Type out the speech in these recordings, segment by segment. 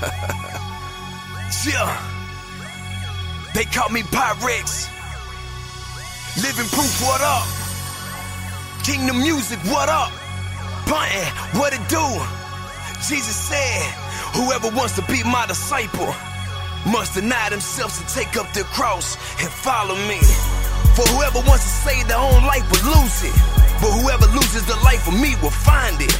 yeah. They call me Pyrex. Living proof, what up? Kingdom music, what up? Buntin', what it do? Jesus said, whoever wants to be my disciple must deny themselves and take up their cross and follow me. For whoever wants to save their own life will lose it. But whoever loses the life for me will find it.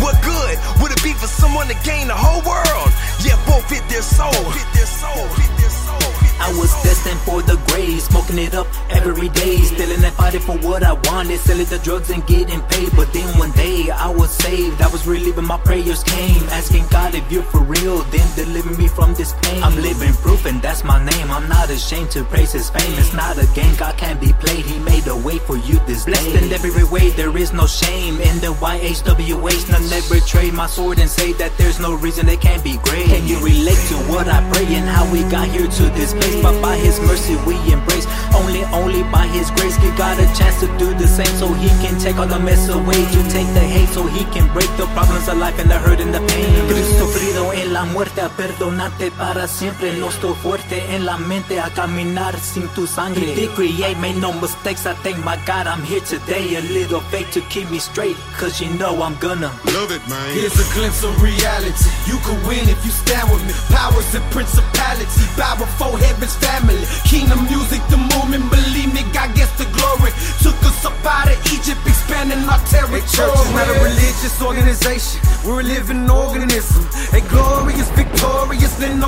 What good would it be for someone to gain the whole world? Yeah, forfeit their soul. Forfeit their soul. Forfeit their soul. I was destined for the grave, smoking it up every day, stealing and fighting for what I wanted, selling the drugs and getting paid. But then one day I was saved, I was relieving my prayers came, asking God if you're for real, then deliver me from this pain. I'm living proof and that's my name. I'm not ashamed to praise His fame. It's not a game, God can't be played. He made a way for you this day. Blessed in every way, there is no shame in the YHWH. None never trade my sword and say that there's no reason they can't be great. Can you relate to what I pray and how we got here to this place? But by His mercy we embrace. Only, only by His grace, we got a chance to do the same. So He can take all the mess away, to take the hate, so He can break the problems of life and the hurt and the pain. Cristo sufrido en la muerte, a perdonarte para siempre. No estoy fuerte en la mente a caminar sin tu sangre. He did create, made no mistakes. I thank my God I'm here today. A little faith to keep me straight, cause you know I'm gonna love it, man. Here's a glimpse of reality. You can win if you stand with me. Powers and principalities bow before heaven's family. Kingdom music, the movement. Believe me, God gets the glory. Took us up out of Egypt, expanding our territory. A church is not a religious organization. We're a living organism. A glorious, victorious, then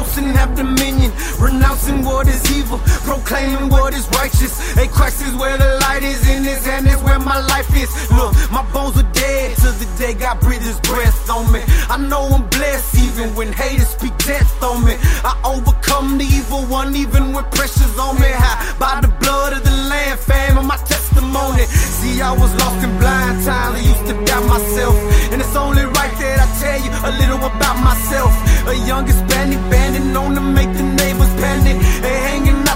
have dominion. Renouncing what is evil, proclaiming what is righteous. A Christ is where the light is in his hand, is where my life is. Look, my bones are dead till the day God breathed his breath on me. I know I'm blessed even when haters speak death on me. I overcome the evil one even with pressures on me. High by the blood of the Lamb, fam, and my testimony. See, I was lost in blind times. I used to doubt myself, and it's only right that I tell you a little about myself. A young Hispanic bandit known to make the neighbors panic. They hanging out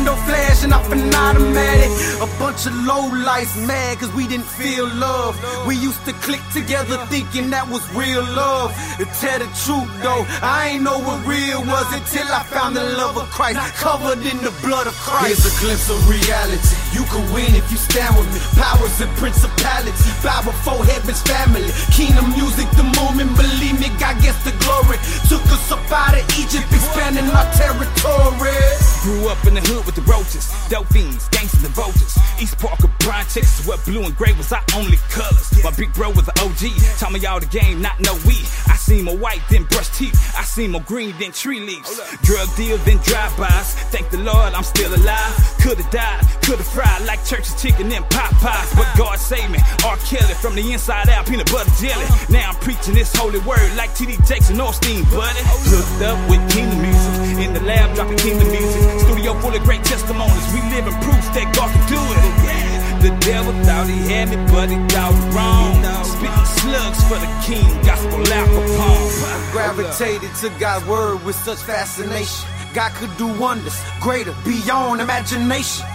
window, flashing off an automatic. A bunch of low lights mad cause we didn't feel love. We used to click together thinking that was real love. To tell the truth though, I ain't know what real was until I found the love of Christ covered in the blood of Christ. Here's a glimpse of reality. You can win if you stand with me. Powers and principalities bow before heaven's family. Kingdom music, the moment. Believe me, God gets the glory. Took us up out of Egypt, expanding our territory. Grew up in the hood with the roaches, delphines, gangsters and vultures. East Park of Bryan, Texas, where blue and gray was our only colors. My big bro was an OG, taught me all the game, not no weed. I seen more white than brush teeth, I seen more green than tree leaves. Drug deals than drive-bys. Thank the Lord I'm still alive. Could've died, could've fried like church's chicken and Popeyes, but God saved me. R. Kelly from the inside out, peanut butter jelly. Now I'm preaching this holy word like T.D. Jackson Osteen, buddy. Hooked up with kingdom music in the lab, dropping kingdom music. Studio full of great testimonies. We living proof that God can do it. The devil thought he had me, but he thought wrong. Spitting slugs for the king, gospel Al. Gravitated to God's word with such fascination. God could do wonders greater beyond imagination.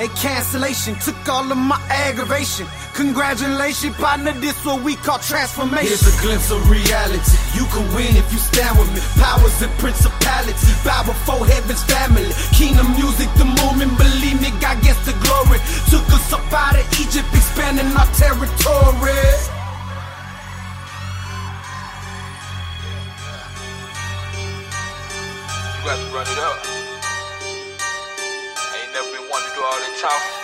A cancellation took all of my aggravation. Congratulations, partner, this what we call transformation. Here's a glimpse of reality. You can win if you stand with me. Powers and principalities, bow before heaven's family. Kingdom music, the moment, believe me, God gets the glory. Took us up out of Egypt, expanding our territory. You got to run it up. I ain't never been one to do all that talking.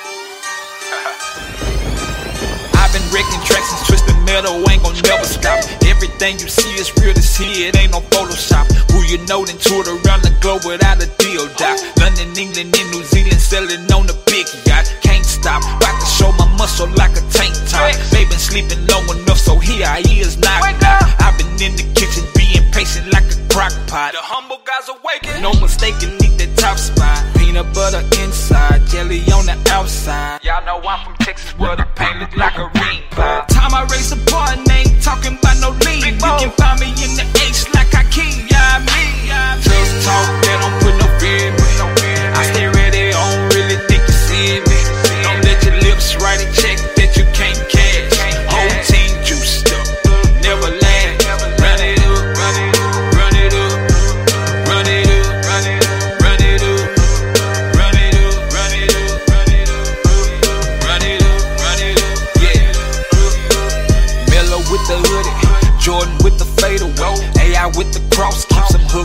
I've been wrecking tracks and twisting metal, ain't gon' never stop. Everything you see is real to see, it ain't no Photoshop. Who you know then toured around the globe without a deal, doc. London, England, and New Zealand, selling on the big yacht. Can't stop, about to show my muscle like a tank top. They been sleeping long enough, so here I is knock knock. I've been in the kitchen patient like a crock pot. The humble guys awaken. No mistaking, need the top spot. Peanut butter inside, jelly on the outside. Y'all know I'm from Texas where the paint look like a ring pie. Time I race a bar and ain't talking about no lead. You can find me in the H like I yeah, me. Just talk, they don't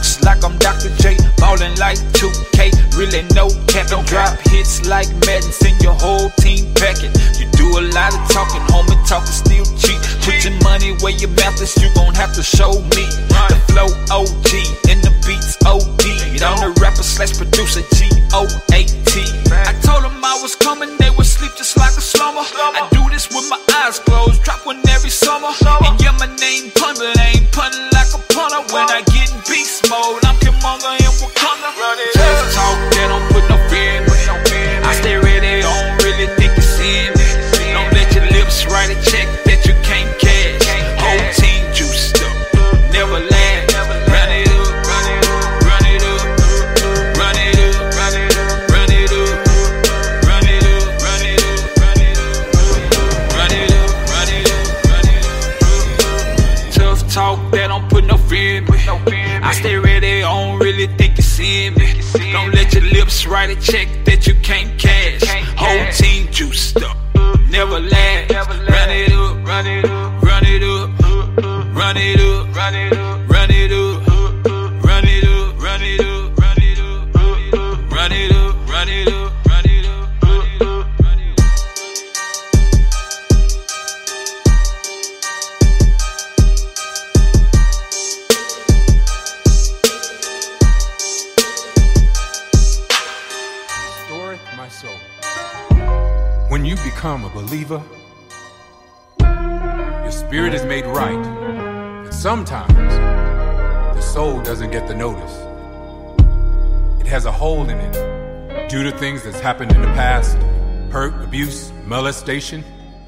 hooks like I'm Dr. J, ballin' like 2K, really no cap, don't drop hits like Madden, send your whole team packing. You do a lot of talking, homie, talking still cheap. Put your money where your mouth is, you gon' have to show me the flow OG and the beats OD. I'm the rapper slash producer G O A T. I told them I was coming, they would sleep just like a slumber. I do this with my eyes closed, drop one every summer. And yeah, my name pun, but I ain't punting like a punter. When I write a check that you can't cash. Whole team juiced up, never last. Believer, your spirit is made right. But sometimes the soul doesn't get the notice. It has a hole in it due to things that's happened in the past hurt, abuse, molestation.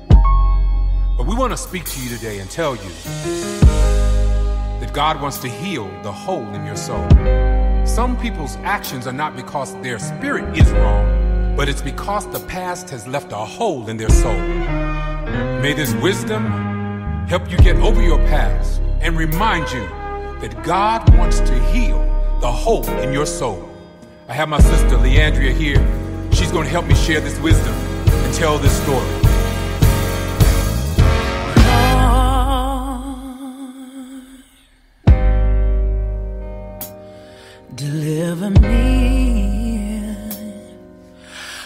But we want to speak to you today and tell you that God wants to heal the hole in your soul. Some people's actions are not because their spirit is wrong, but it's because the past has left a hole in their soul. May this wisdom help you get over your past and remind you that God wants to heal the hole in your soul. I have my sister Leandria here. She's going to help me share this wisdom and tell this story. deliver me.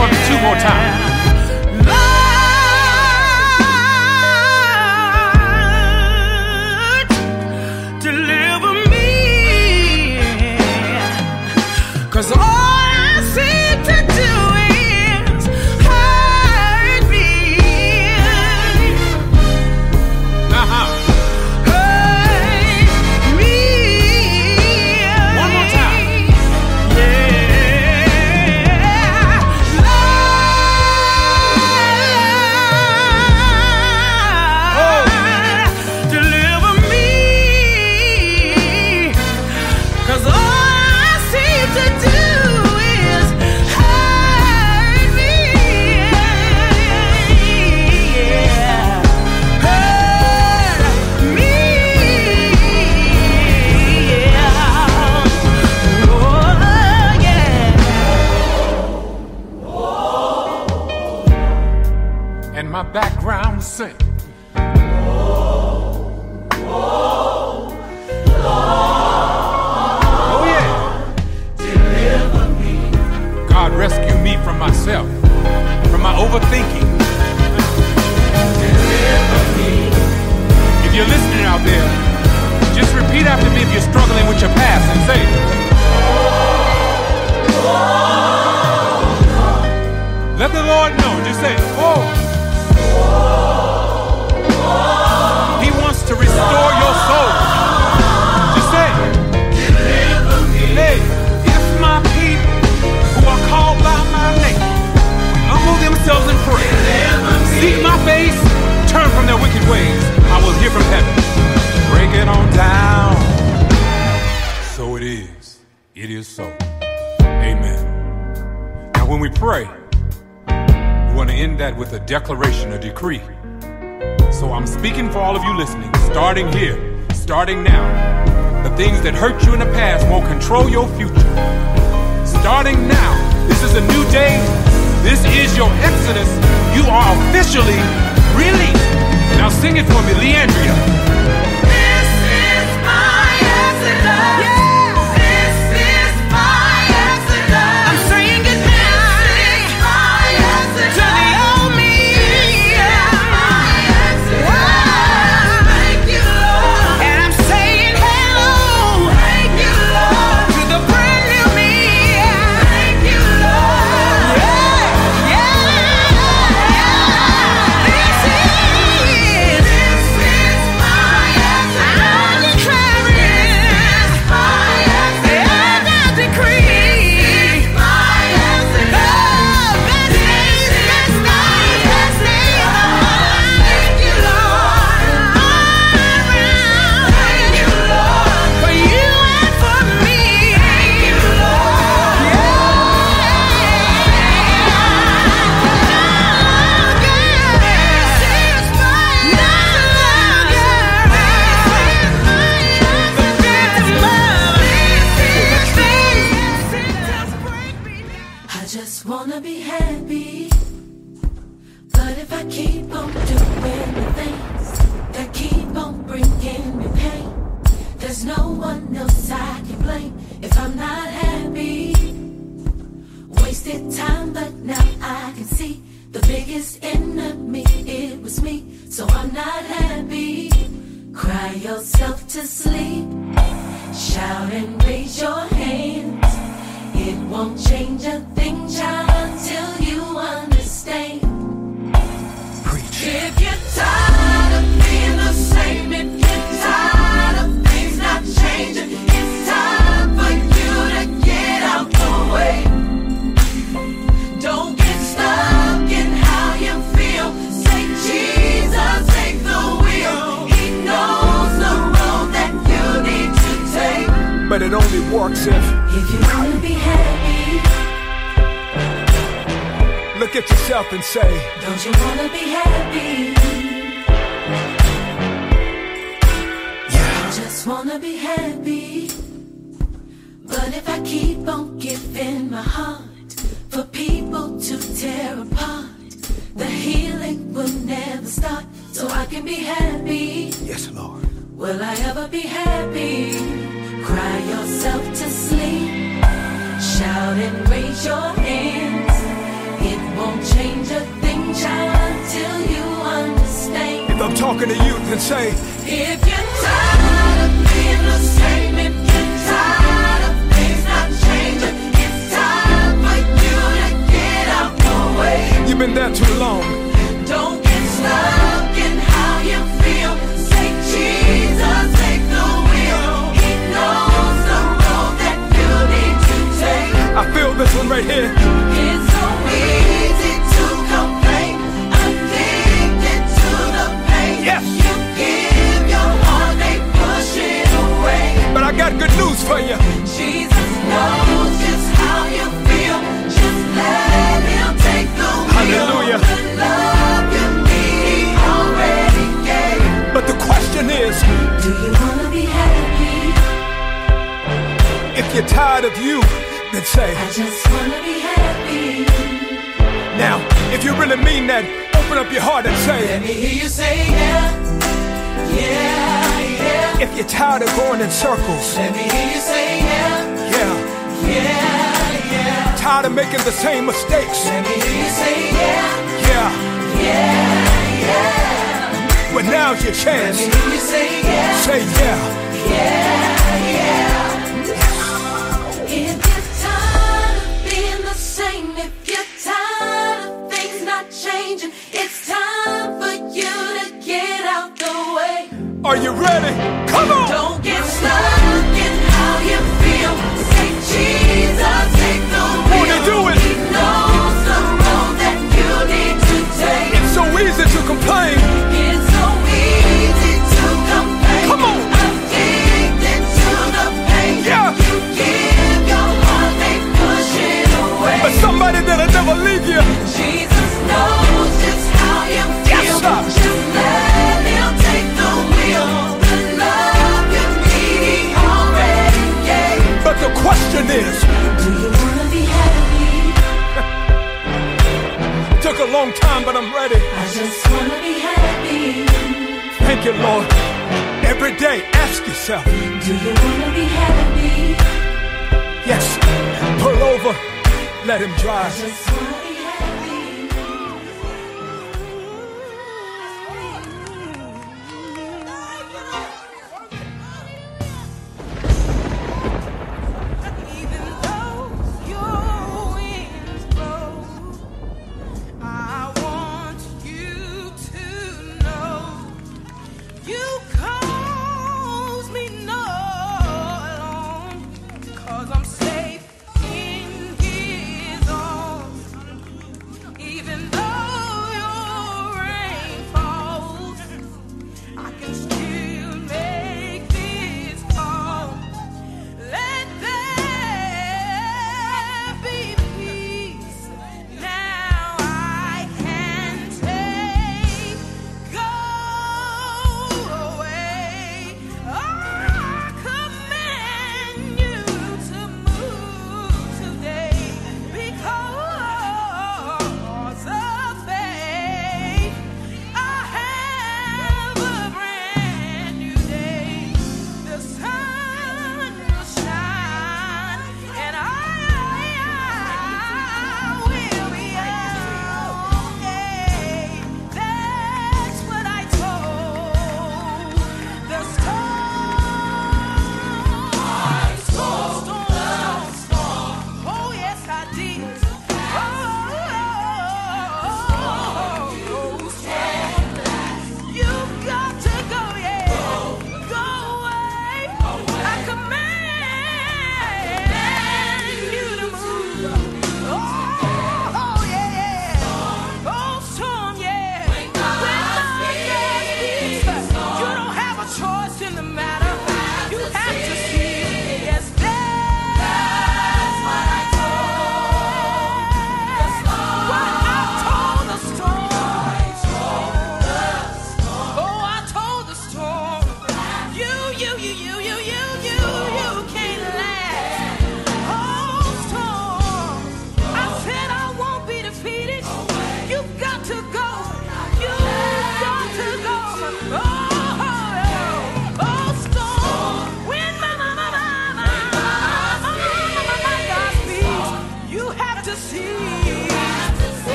for two more times. Wanna be happy.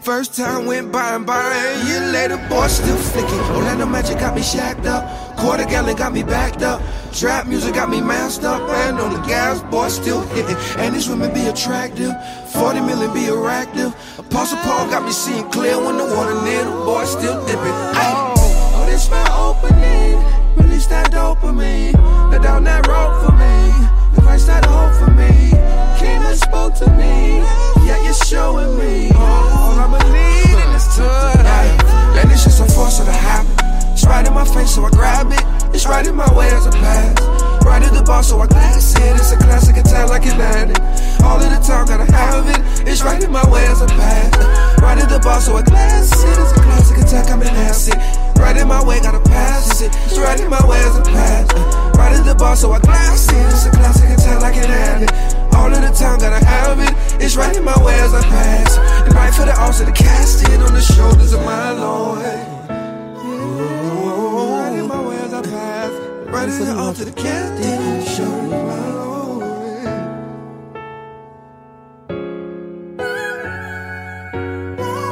First time went by and by, and year later, boy, still flicking. Orlando Magic got me shacked up. Quarter gallon got me backed up. Trap music got me masked up. And on the gas, boy, still hitting. And these women be attractive. 40 million be attractive. Apostle Paul got me seeing clear when the water near the boy still dipping. Oh, oh, this my opening. Release that dopamine. Let down that rope for me. The Christ that hope for me. Came and spoke to me. Yeah, you're showing me. All force of the habit. It's right in my face, so I grab it. It's right in my way as a pass. Right at the bar, so I glass it. It's a classic attack like an addict. All of the time, gotta have it. It's right in my way as a pass. Right at the bar, so I glass it. It's a classic attack, I'm an acid. Right in my way, gotta pass it. It's right in my way as a pass. Right at the bar, so I glass it. It's a classic attack like an addict. All of the time, gotta have it. It's right in my way as I pass. And right for the altar to cast it on the shoulders of my Lord. Right for the to the of my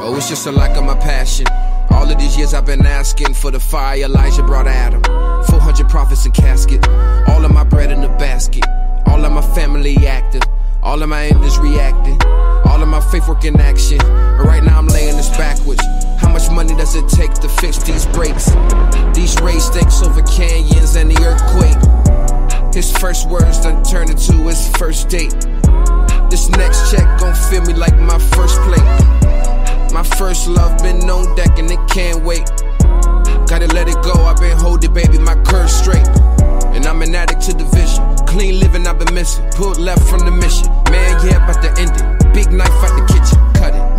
Oh, it's just a lack of my passion. All of these years I've been asking for the fire Elijah brought Adam. 400 prophets in casket. All of my bread in the basket. All of my family active. All of my enemies reacting. All of my faith work in action. But right now I'm laying this backwards. How much money does it take to fix these breaks? These race stakes over canyons and the earthquake. His first words done turned into his first date. This next check gon' feel me like my first plate. My first love been on deck and it can't wait. Gotta let it go, I've been holding, baby, my curve straight. And I'm an addict to the vision. Clean living, I've been missing. Pulled left from the mission. Man, yeah, about to end it. Big knife out the kitchen.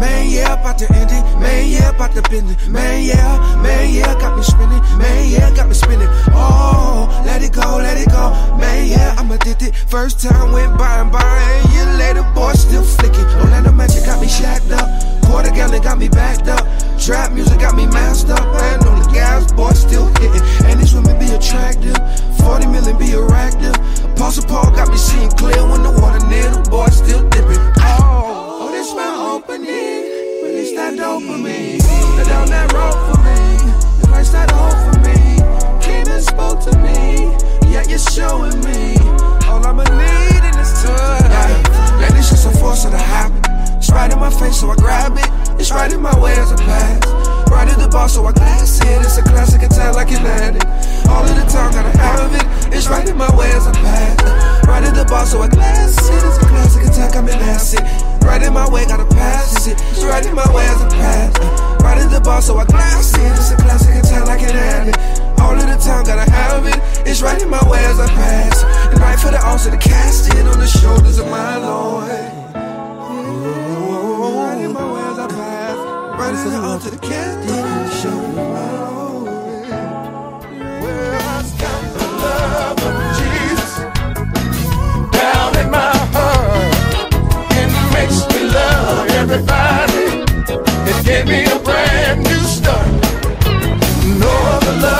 Man, yeah, about to end it. Man, yeah, about to bend it. Man, yeah, man, yeah, got me spinning. Man, yeah, got me spinning. Oh, let it go, let it go. Man, yeah, I'm addicted. First time went by and by, and year later, boy, still flicking. Orlando Magic got me shacked up. Quarter gallon got me backed up. Trap music got me masked up. And on the gas, boy, still hitting. And these women be attractive. 40 million be attractive. Apostle Paul got me seeing clear when the water near the boy still dipping. Oh, oh, this my opening. Release that dopamine. Let down that rope for me. Christ that hope for me. Spoke to me. Yeah, you're showing me. All I'ma need in this time. Yeah, and it's just a force of the habit. It's right in my face, so I grab it. It's right in my way as a pass. Right at the bar, so I glass it. It's a classic attack like an addict. All of the time, gotta have it. It's right in my way as a pass. Right at the bar, so I glass it. It's a classic attack, I'm acid. Right in my way, gotta pass it. It's right in my way as a pass. Right at the bar, so I glass it. It's a classic attack like an addict. All of the time, gotta have it. It's right in my way as I pass. And right for the altar to cast it on the shoulders of my Lord. Right in my way as I pass. Right for the altar to cast it on the shoulders everybody. It gave me a brand new start. No other love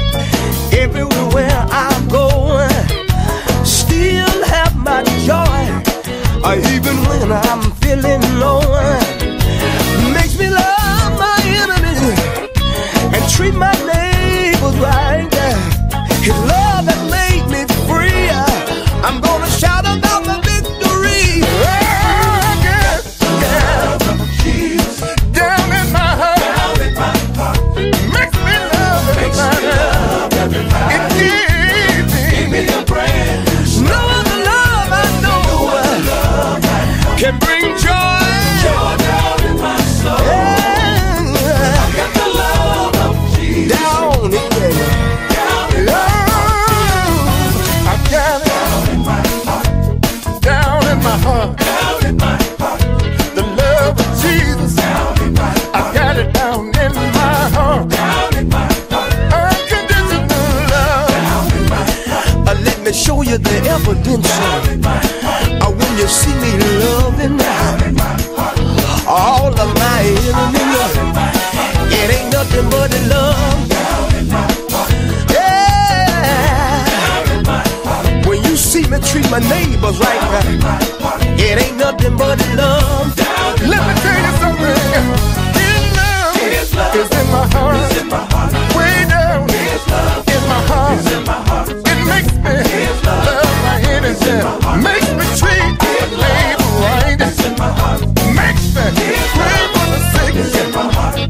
everywhere I go. Still have my joy, even when I'm feeling low. Makes me love my enemies and treat my you the evidence. My. Uh, when you see me loving. All of my enemies. It ain't nothing but love. Yeah. When you see me treat my neighbors right, it ain't nothing but love. Let me tell you something. His love is in my heart. Way down in my heart. It makes me me treat right. Makes me for the.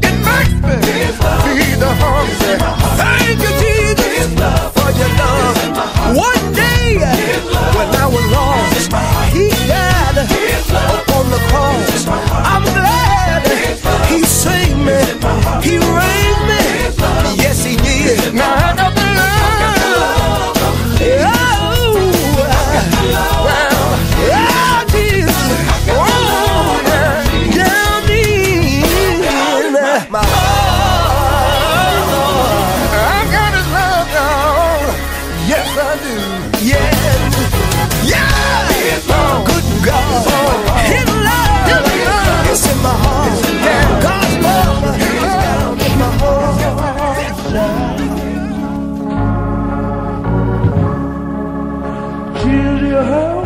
It makes me feed the hungry. Thank you, Jesus, for your love. One day when I was lost, He the cross. I'm glad He saved me. He me. Yes, He did. Now heart. Till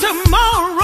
tomorrow,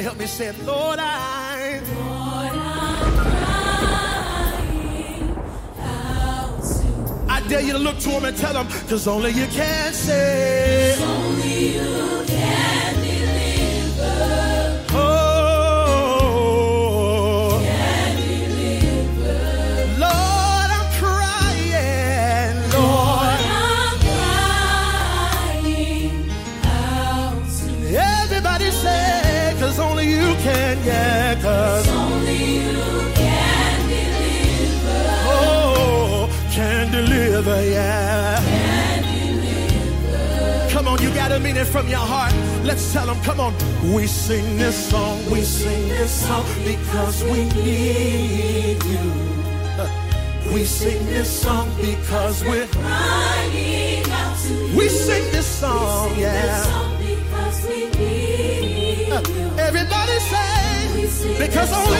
somebody help me say. Lord, I. Lord, I dare you to look to him and tell him, cause only you can say. Yeah, cause only you can deliver. Oh, can deliver, yeah. Can deliver. Come on, you gotta mean it from your heart. Let's tell them, come on. We sing this song, we sing this song because we need you. We sing this song because we're crying out to you. We sing this song, yeah. Everybody say, because only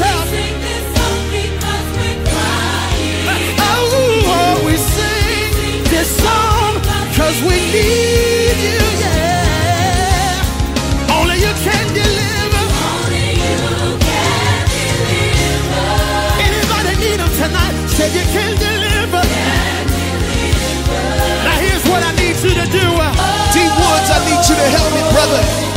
We sing this song because we're crying. Oh, oh, we sing this song because we need you, yeah. Only you can deliver. Only you can deliver. Anybody need tonight? Say you can deliver. Now here's what I need you to do. Uh, oh, D Woods, I need you to help me, brother.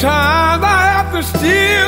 Sometimes I have to steal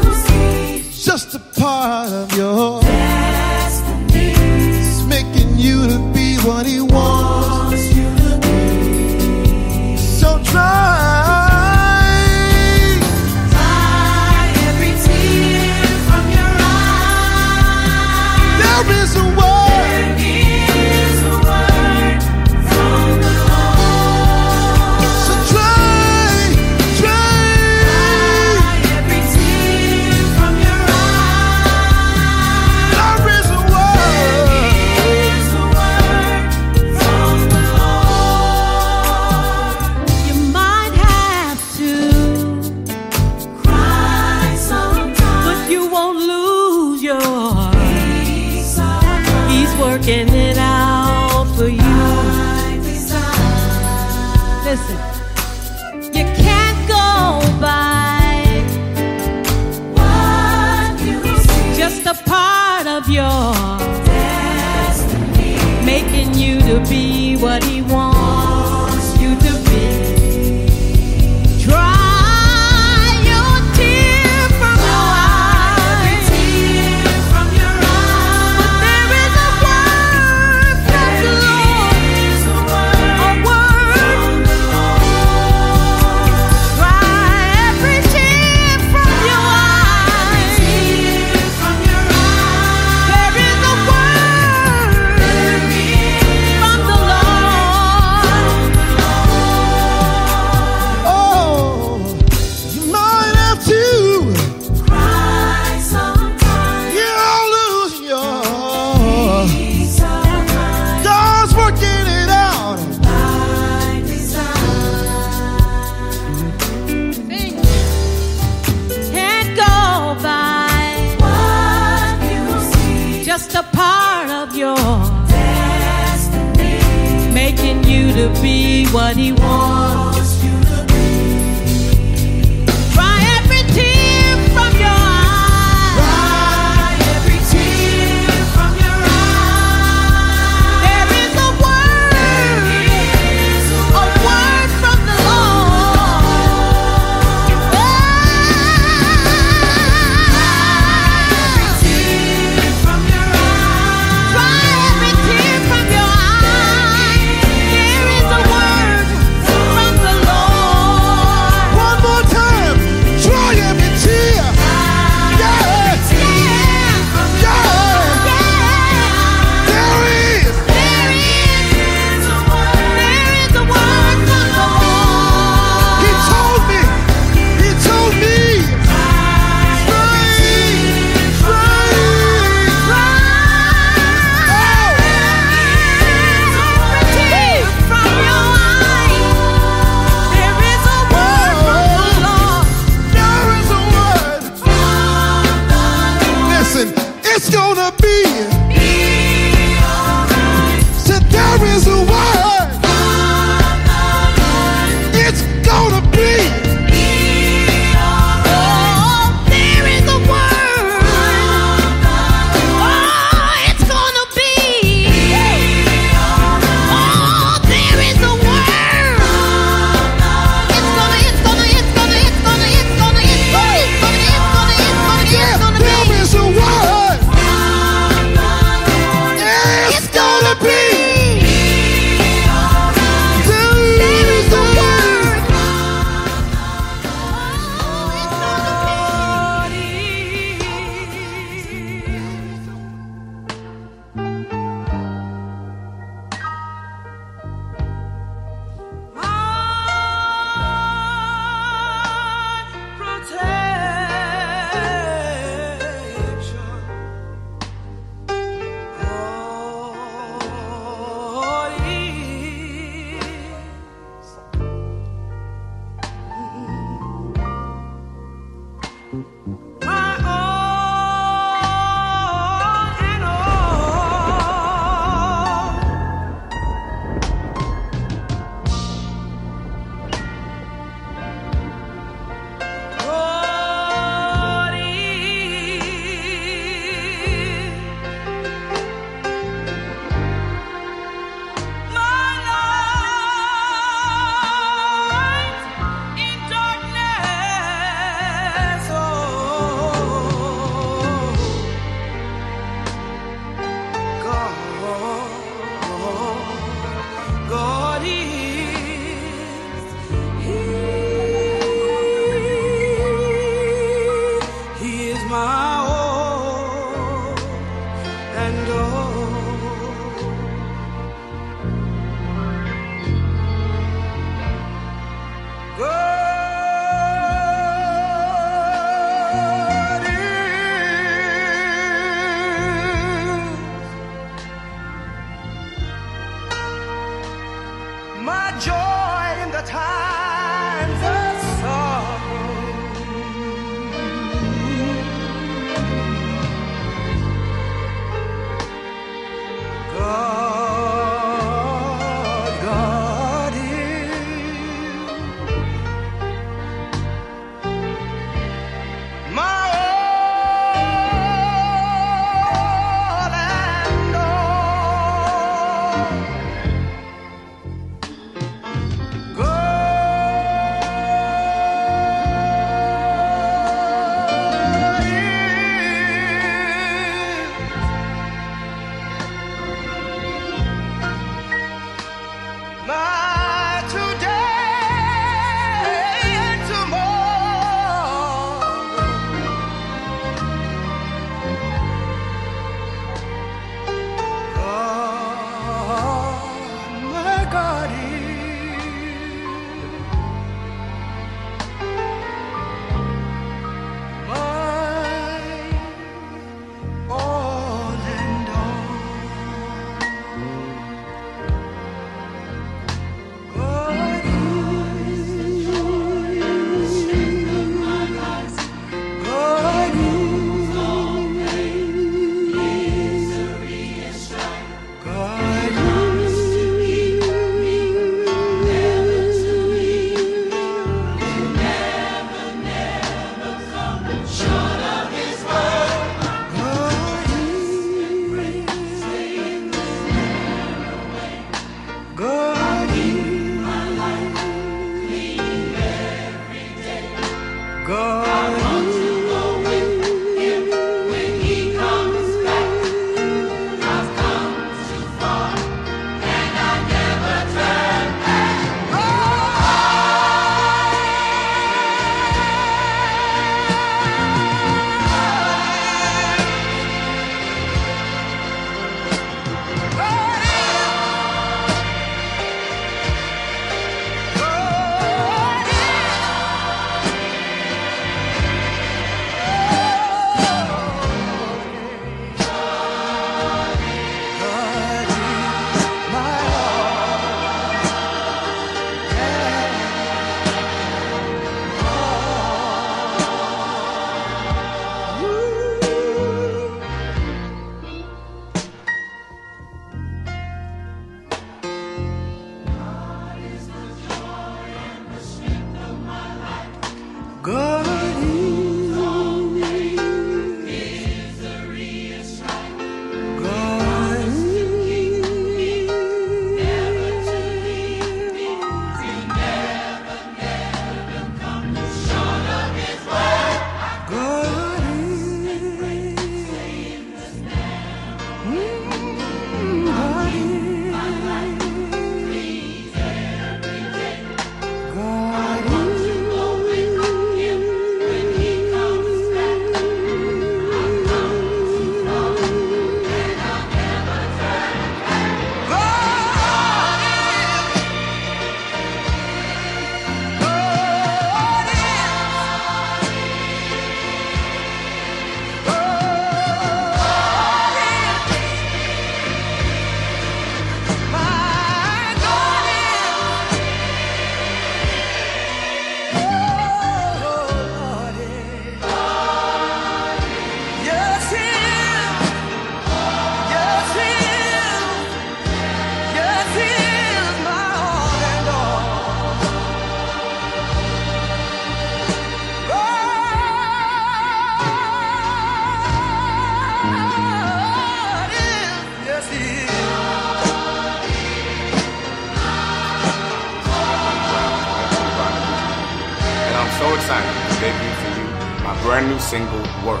Single, word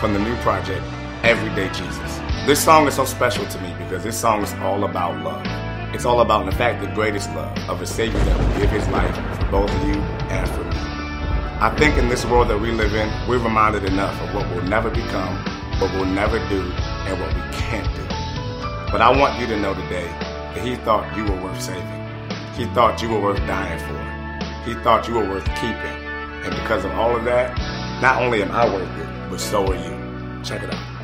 from the new project, Everyday Jesus. This song is so special to me because this song is all about love. It's all about, in fact, the greatest love of a Savior that will give his life for both of you and for me. I think in this world that we live in, we're reminded enough of what we'll never become, what we'll never do, and what we can't do. But I want you to know today that he thought you were worth saving. He thought you were worth dying for. He thought you were worth keeping. And because of all of that, not only am I worth it, but so are you. Check it out.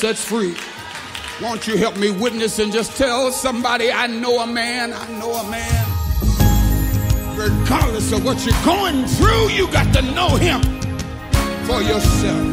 sets free. Won't you help me witness and just tell somebody I know a man, I know a man. Regardless of what you're going through, you got to know him for yourself.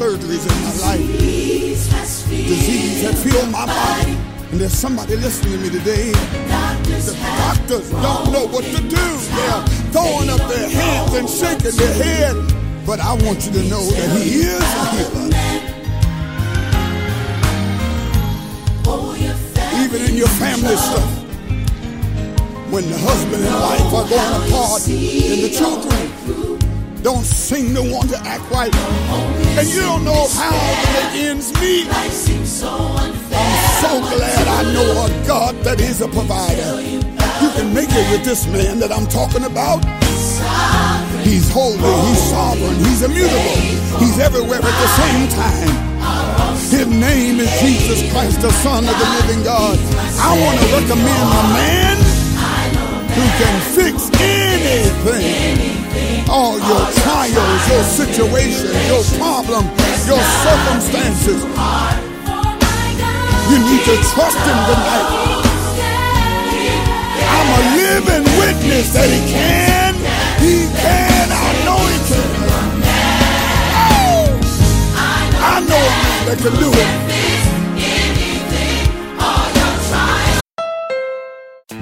Surgeries in my life. Disease has filled my body. And there's somebody listening to me today. The doctors don't know what to do. They're throwing up their hands and shaking their head. But I want you to know that He is a healer. Even in your family stuff. When the husband and wife are going apart and the children don't seem to want to act right. And you don't know how make ends meet. I'm so glad I know a God that is a provider. You can make it with this man that I'm talking about. He's holy, he's sovereign, he's immutable, he's everywhere at the same time. His name is Jesus Christ, the Son of the living God. I want to recommend a man who can fix anything. All your trials, your situations, your problems, your circumstances. You need to trust him tonight. I'm a living witness that he can. He can. I know he can. Oh, I know a man that can do it.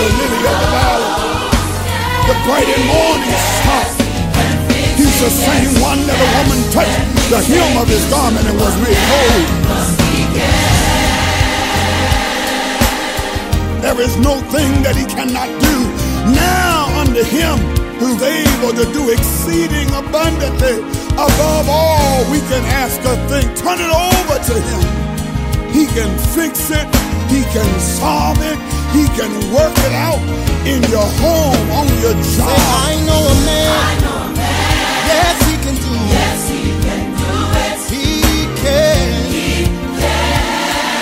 The lily of the valley, the bright and morning star. He's the same one that a woman touched the hem of his garment and was made whole. There is no thing that he cannot do. Now unto him who's able to do exceeding abundantly above all we can ask or think. Turn it over to him. He can fix it. He can solve it. He can work it out in your home, on your job. I know a man. I know a man. Yes, he can do it. Yes, he can do it. He can. He can.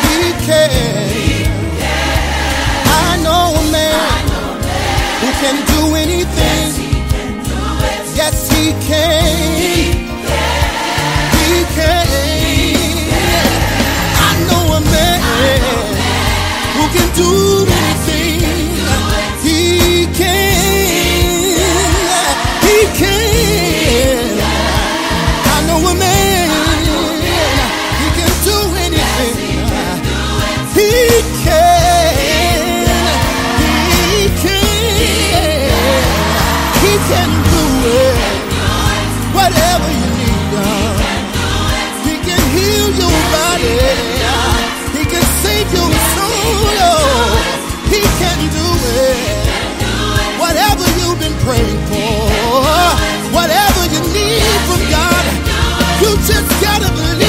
He can. He can. I know a man, I know a man. who can do anything. Yes, he can do it. Yes, he can. He can. He can. Can do anything. You've been praying for, whatever you need from God, you just gotta believe.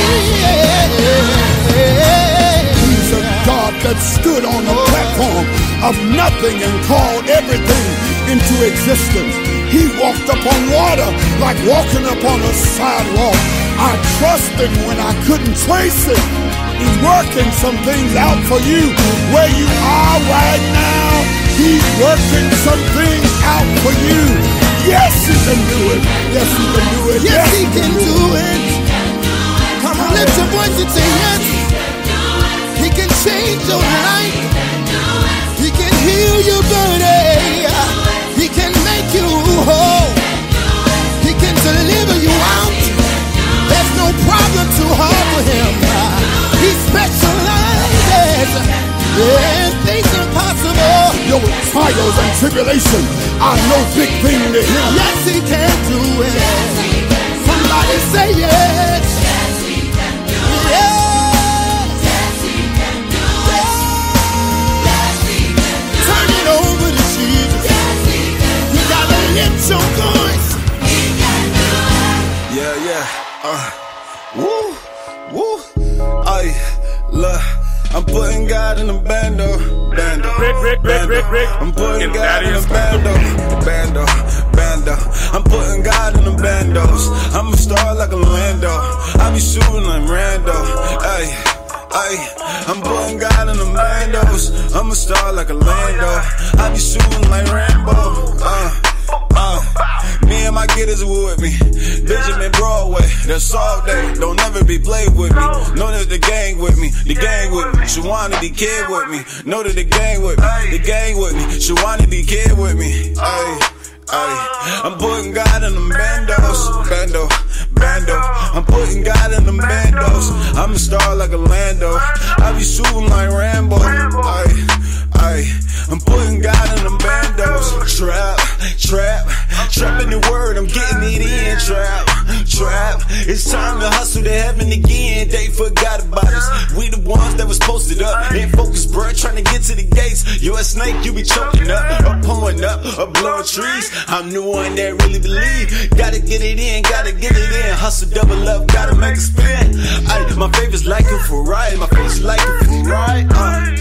He's a God that stood on the platform of nothing and called everything into existence. He walked upon water like walking upon a sidewalk. I trusted when I couldn't trace it. He's working some things out for you where you are right now. He's working some things out for you. Yes, he can do it. Yes, he can do it. Yes, he can do it. Come on, lift your voice and say yes. He can change your life. He can heal your body. He can make you whole. He can deliver you out. There's no problem too hard for him. He specializes. Anything's impossible. Your trials and tribulation are no big thing to him. Yes, he can do it. Somebody say yes. Yes, he can do it. Yes. he can do it. Turn it over to Jesus. You gotta your. He can do it. Yeah, yeah. Uh. I'm putting God in the bando, bando, Rick, Rick, Rick, bando. Rick, Rick. I'm putting God in the bando, bando, bando. I'm putting God in the bandos. I'm a star like a Lando. I be shooting like Rambo. Ay, ay. I'm putting God in the bandos. I'm a star like a Lando. I be shooting like Rambo. Uh. Uh, and my getters with me. Benjamin Broadway, that's all day. Don't ever be played with me. Know that the gang with me, the gang with me. Shawana, the kid with me. Know that the gang with me, the gang with me. Shawana, the kid with me. Ay, ay. I'm putting God in them bandos, bando, bando. I'm putting God in them bandos. I'm a star like a Lando. I be shooting like Rambo. Ay, I'm putting God in them bandos. Trap, trap, trapping the word. I'm getting it in. Trap, trap. It's time to hustle to heaven again. They forgot about us. We the ones that was posted up. In focus, bruh, trying to get to the gates. You a snake, you be choking up, or pulling up, or blowing trees. I'm the one that really believe. Gotta get it in, gotta get it in. Hustle double up, gotta make a spin. Ay, my favorite's like a Ferrari, my face like a Ferrari. Uh,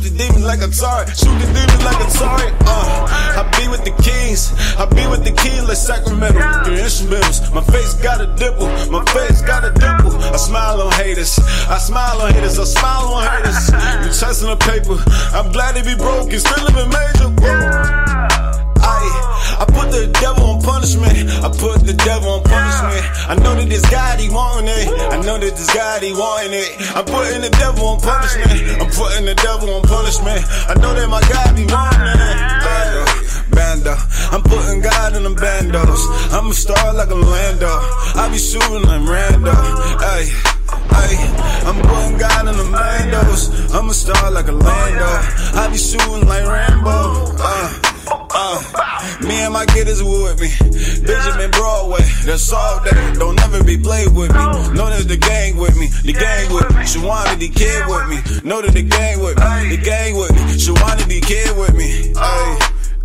shoot the demon like a target, shoot the demon like a target. Uh, I be with the kings, I be with the king like Sacramento. The instrumentals, my face got a dimple, my face got a dimple. I smile on haters, I smile on haters, I smile on haters. You chasing the paper, I'm glad to be broke, it's still living major. I, I put the devil on punishment. I put the devil on punishment. I know that this God he wanting it. I know that this God he wanting it. I'm putting the devil on punishment. I'm putting the devil on punishment. I know that my God be wanting it. Bando. I'm putting God in the bandos. I'm a star like a Lando. I be shooting like Rambo. Ay. Ay, I'm putting God in the bandos. I'm a star like a Lando. I be shooting like Rambo. Uh, uh, me and my getters with me. Benjamin Broadway, that's all day. Don't ever be played with me. Know that the gang with me, the gang with me. Shawana, the kid with me. Know that the gang with me, the gang with me. Shawana, the kid with me. Ay,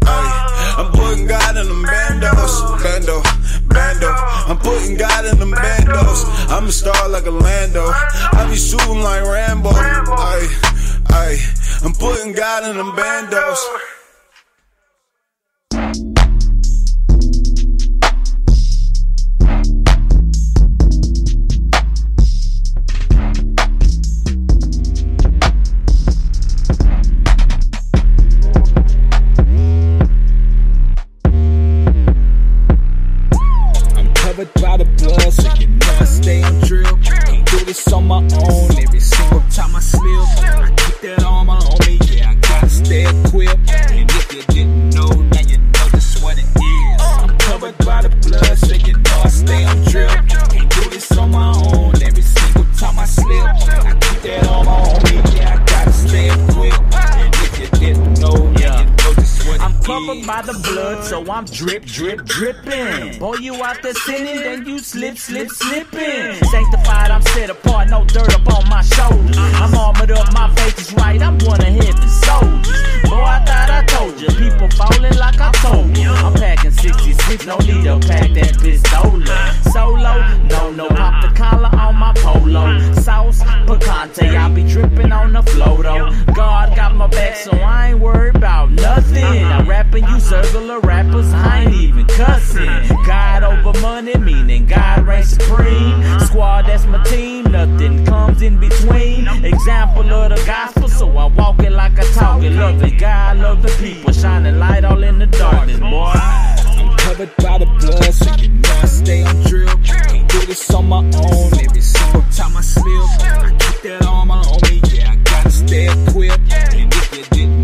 ay. I'm putting God in them bandos, bando, bando. I'm putting God in them bandos. I'm a star like a Lando. I be shooting like Rambo. Ay, ay. I'm putting God in them bandos. Covered by the blood, so you know I stay on drill. Can't do this on my own. Every single time I slip, I keep that armor on me. Yeah, I gotta stay equipped. And if you didn't know, now you know this what it is. I'm covered by the blood, so covered by the blood, so I'm drip, drip, dripping. Boy, you out there sinning, then you slip, slip, slipping. Sanctified, I'm set apart, no dirt up on my shoulders. I'm armored up, my faith is right, I'm one of heaven's soldiers. Boy, I thought I told you, people falling like I told you. I'm packing 66, no need to pack that pistola. Solo, no, no, pop the collar on my polo. Sauce, picante, I be dripping on the flow though. God got my back, so I ain't worried about nothing. I'm rapping, you circle of rappers, I ain't even cussing. God over money, meaning God reigns supreme. Squad, that's my team, nothing comes in between. Example of the gospel, so I walk it like I talk it. Loving God, love the people, shining light all in the darkness, boy. I'm covered by the blood, so you know I stay on drill. Can't do this on my own. Every single time I slip, I keep that armor on me. Yeah, I gotta stay equipped. And if you didn't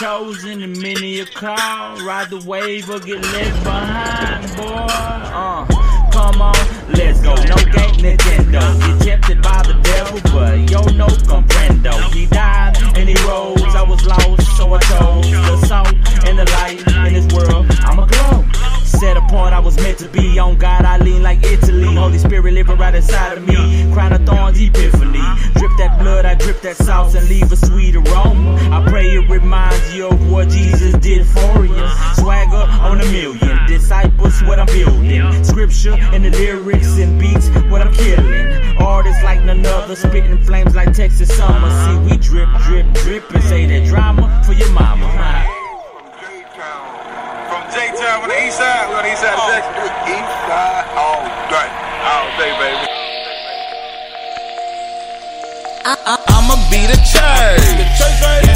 chosen and many are called. Ride the wave or get left behind, boy. Uh, come on, let's go. No game, Nintendo. Get tempted by the devil, but yo no comprendo. He died and he rose. I was lost, so I chose the salt and the light in this world. I'm a glow. Set apart, I was meant to be on God. I lean like Italy. Holy Spirit living right inside of me. Crown of thorns, epiphany. Drip that blood, I drip that sauce and leave a sweet aroma. I pray it reminds you of what Jesus did for you. Swagger on a million. Disciples, what I'm building. Scripture and the lyrics and beats, what I'm killing. Artists like none other, spitting flames like Texas summer. See, we drip, drip, drip, and say that drama for your mama. From J-Town on the east side, We're on the east side of oh. Texas. East side all day. All day, baby. I'ma be the church. The church right in the trap.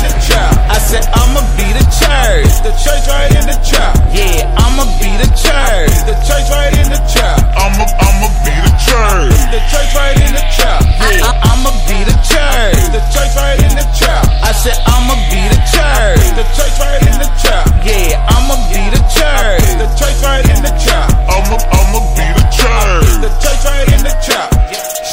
I said I'ma be the church. The church right in the trap. Yeah, I'ma be the church. The church right in the trap. I'ma I'ma be the church. The church right in the trap. Yeah, I'ma be the church. The church right in the trap. I said I'ma be the church. The church right in the trap. Yeah, I'ma be the church. The church right in the trap. I'ma I'ma be the church. The church right in the trap.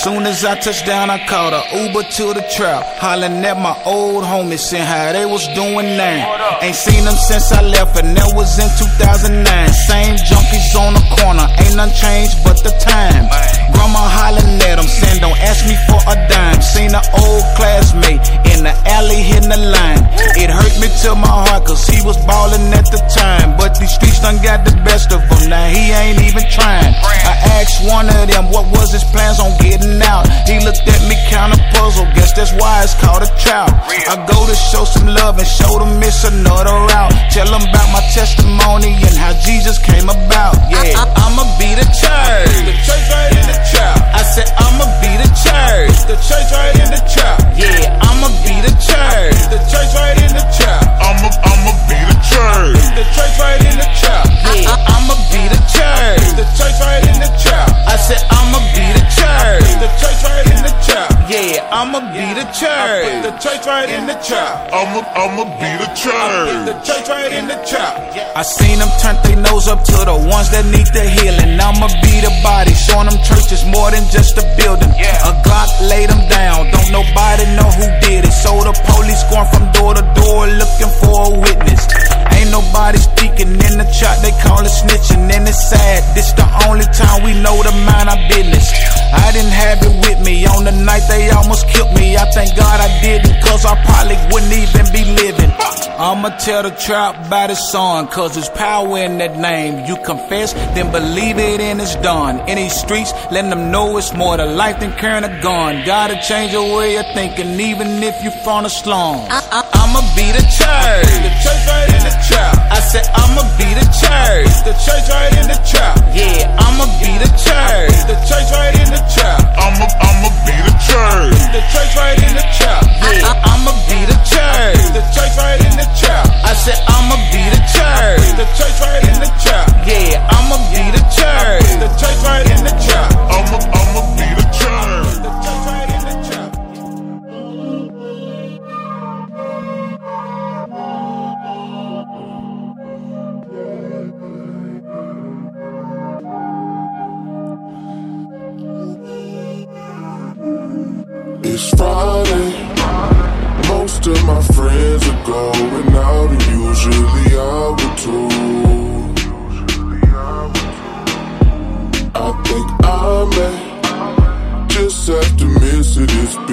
Soon as I touched down, I called a Uber to the trap. Hollering at my old homies, seeing how they was doing now. Ain't seen them since I left, and that was in 2009. Same junkies on the corner, ain't none changed but the time. Grandma hollering at them, saying don't ask me for a dime. Seen an old classmate in the alley hitting the line. It hurt me to my heart, cause he was ballin' at the time. But these streets done got the best of him, now he ain't even trying. I asked one of them what was his plans on getting out. He looked at me kinda puzzled, guess that's why it's called a trout. I go to show some love and show them it's another route. Tell them about my testimony and how Jesus came about. Yeah, I, I'ma be the church. The church church. Right in the trap. I'ma I'ma be the church. The church right in the trap. I seen them turn their nose up to the ones that need the healing. I'ma be the body, showing them church is more than just a building. A Glock laid them down, don't nobody know who did it. So the police going from door to door looking for a witness. Ain't nobody speaking in the chat, they call it snitching, and it's sad. This the only time we know to mind our business. I didn't have it with me on the night they almost killed me. I thank God I didn't, cause I probably wouldn't even be living. I'ma tell the trap about his son, cause there's power in that name. You confess, then believe it, and it's done. In these streets, letting them know it's more to life than carrying a gun. Gotta change your way of thinking, even if you from the slums. I, I, I'ma be the church. The church right in the trap. I said I'ma be the church. The church right in the trap. Yeah, I'ma be the church. The church right in the I'ma I'ma be the church. The church right in the trap. Yeah, I, I'ma be the church. The church right in the trap. I said I'ma be the church. The church right in the trap. Yeah, I'ma be the church. The church right in the trap. I'ma I'ma be the church.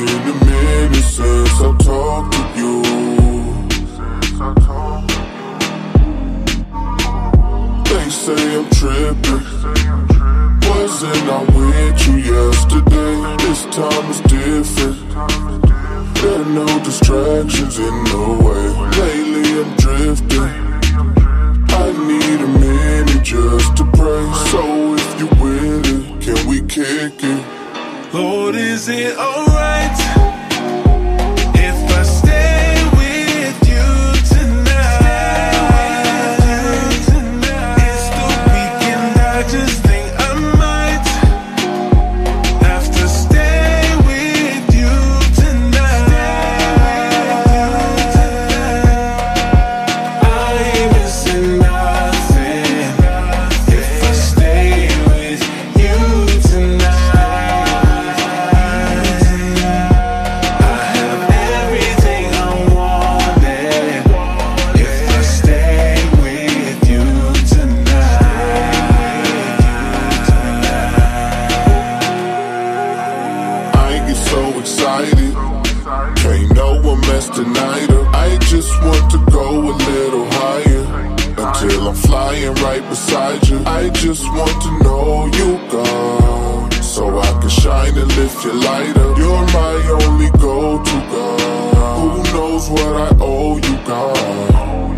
Been a minute since I talked to you. They say I'm tripping. Wasn't I with you yesterday? This time is different. There are no distractions in the way. Lately I'm drifting. I need a minute just to pray. So if you with it, can we kick it? Lord, is it alright tonighter. I just want to go a little higher until I'm flying right beside you. I just want to know you gone so I can shine and lift your light up. You're my only go-to girl. Who knows what I owe you, God?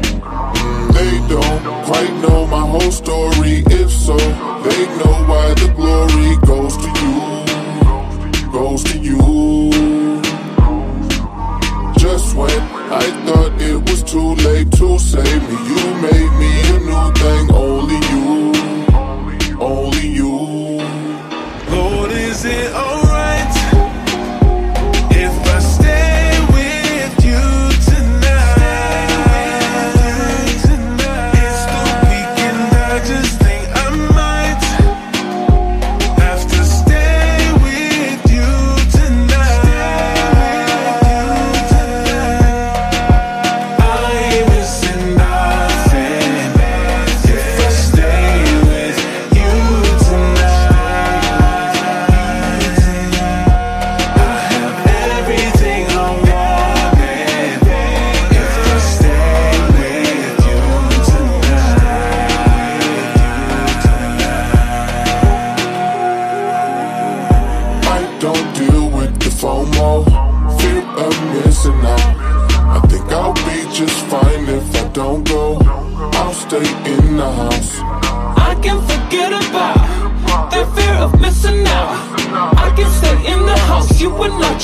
Mm, they don't quite know my whole story. If so, they know why the glory goes to you, goes to you when I thought it was too late to save me. You made me a new thing, only you. Only you. Lord, is it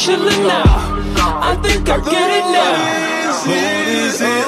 chillin' now. I think I get it now. What is it?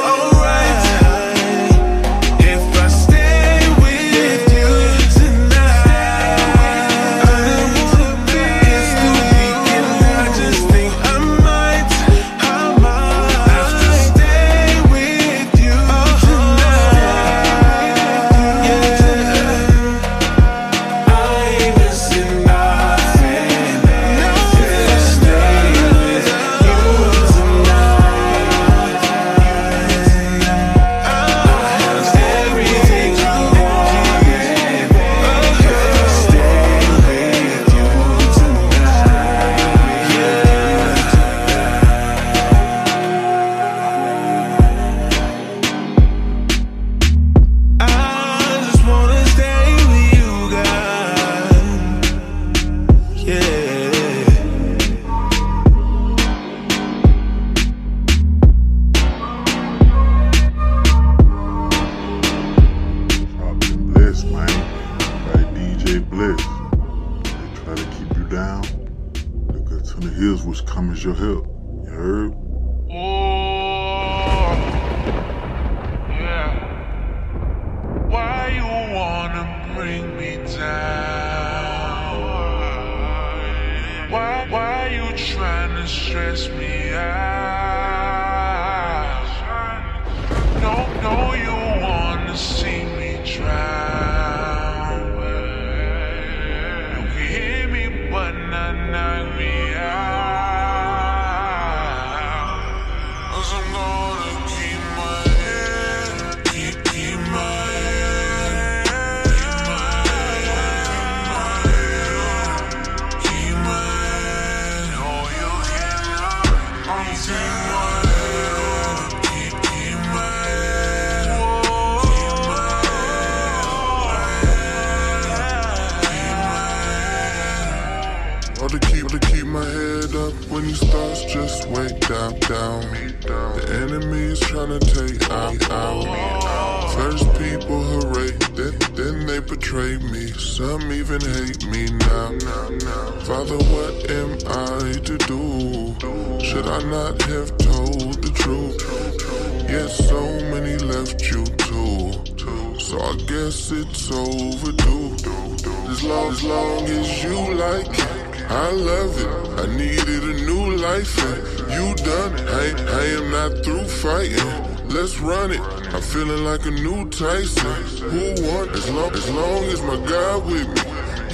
a new Tyson. Who wants? As long, as long as my God with me.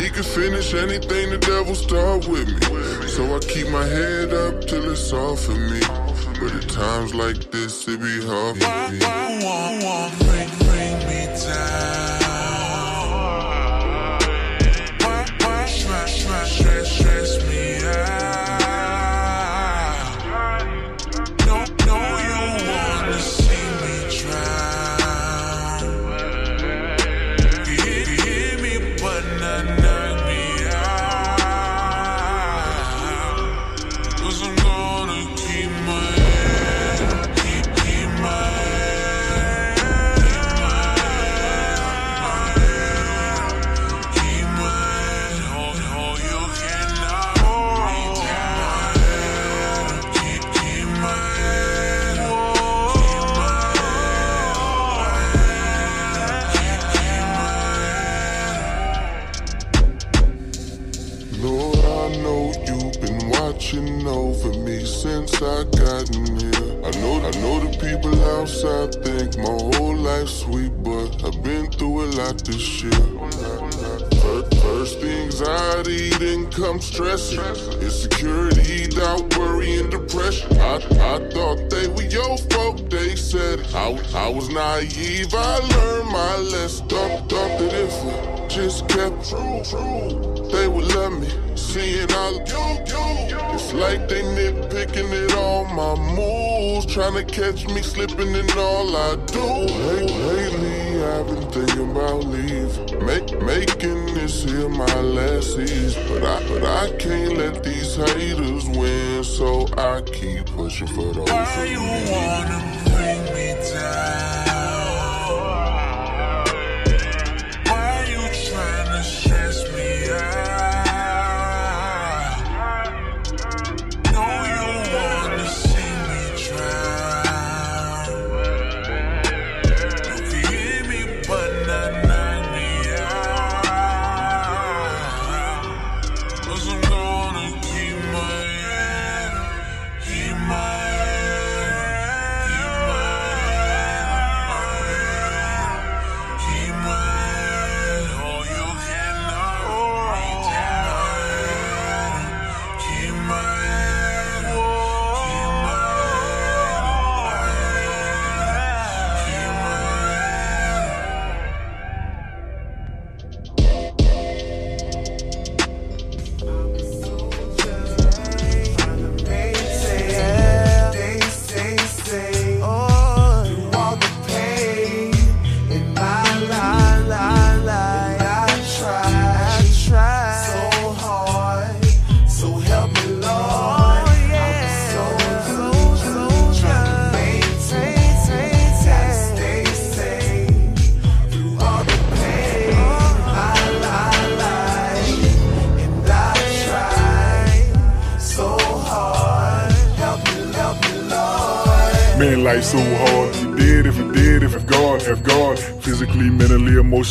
He can finish anything the devil start with me. So I keep my head up till it's all for me. But at times like this, it be hard for me. Bring, bring me down. Trying to catch me slipping in all I do. Late, lately, I've been thinking about leaving, make, making this here my last season. But I, but I can't let these haters win, so I keep pushing for those. Why you wanna bring me down?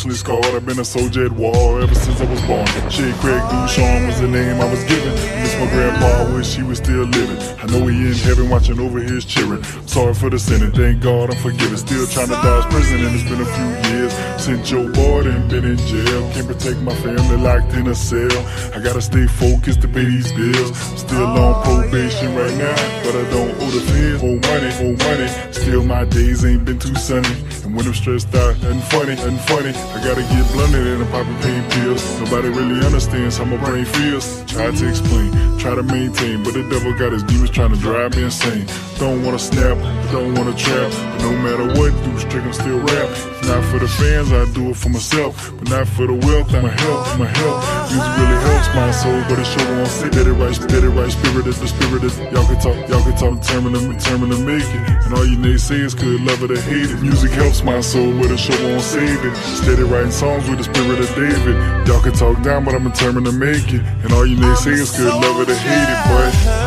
I've been a soldier at war ever since I was born. Shit, Craig Ducharme was the name I was given. Miss my grandpa, wish he was still living. I know he in heaven watching over his children. Sorry for the sin and thank God I'm forgiven. Still trying to dodge prison and it's been a few years since Joe and been in jail. Can't protect my family locked in a cell. I gotta stay focused to pay these bills. I'm still on probation right now, but I don't owe the feds. Owe money, owe money. Still my days ain't been too sunny. And when I'm stressed out, nothing funny, nothing funny. I gotta get blunted and I'm popping pain pills. Nobody really understands how my brain feels. Try to explain, try to maintain, but the devil got his demons trying to drive me insane. Don't wanna snap, don't wanna trap. But no matter what, do strict, I'm still rap. Not for the fans, I do it for myself. Not for the wealth, my health, my health. Music really helps my soul, but it sure won't say that it right, that it right. Spirit is the spirit is. Y'all can talk, y'all can talk, determined to, determined to make it. And all you naysayers could love it or hate it. Music helps my soul, but it sure won't save it. Steady writing songs with the spirit of David. Y'all can talk down, but I'm determined to make it. And all you naysayers could love it or hate it, but.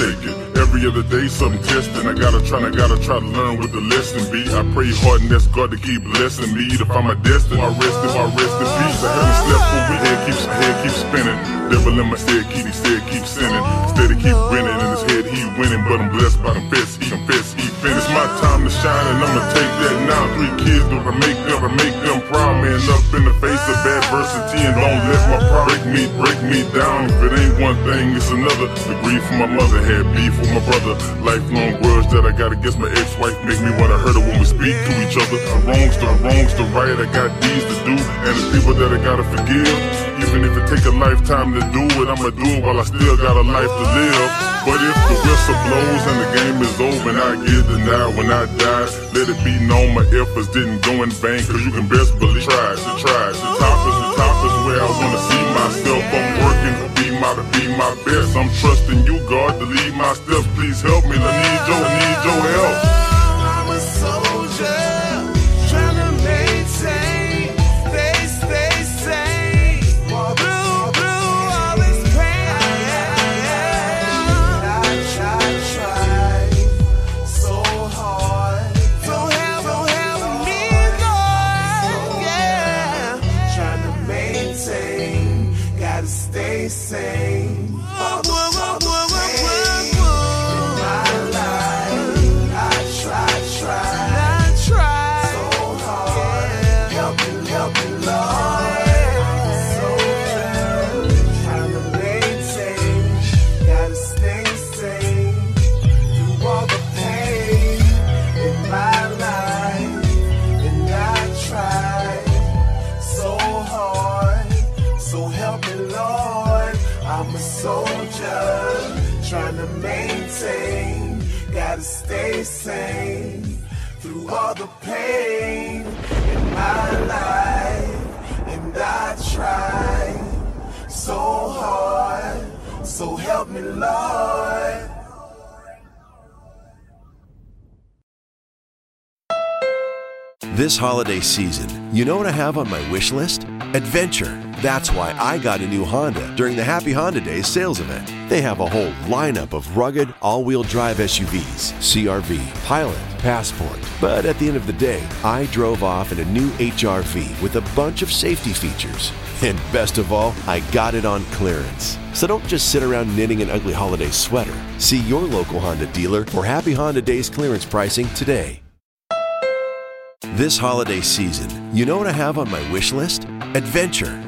It. Every other day something testing. I gotta try, I gotta try to learn what the lesson be. I pray hard and ask God to keep blessing me to find my destiny. My rest in my rest in peace. I haven't slept for weeks. Head keeps head keeps spinning. Devil in my head keep he said keep sinning. Steady keep grinning in his head he winning, but I'm blessed by them fest. He confess he finished. My time to shine and I'ma take that now. Three kids do I make them, I make them proud. Man up in the face of adversity and don't let my pride break me, break me down. If it ain't one thing, it's another. The grief for my mother had beef with my brother. Lifelong grudge that I got against my ex-wife make me wanna hurt her when we speak to each other. The wrongs, the wrongs, the right. I got deeds to do and the people that I gotta forgive. Even if it take a lifetime to do it, I'ma do it while I still got a life to live. But if the whistle blows and the game is over and I get denied when I die, let it be known my efforts didn't go in vain. Cause you can best believe try, to try. The top is the top is where I wanna see myself. I'm working to be my to be my best. I'm trusting you, God, to lead my steps. Please help me. I need your, I need your help. So hard. So help me, Lord. This holiday season, you know what I have on my wish list? Adventure. That's why I got a new Honda during the Happy Honda Days sales event. They have a whole lineup of rugged all wheel drive SUVs CRV, Pilot, Passport. But at the end of the day, I drove off in a new HRV with a bunch of safety features. And best of all, I got it on clearance. So don't just sit around knitting an ugly holiday sweater. See your local Honda dealer for Happy Honda Days clearance pricing today. This holiday season, you know what I have on my wish list? Adventure.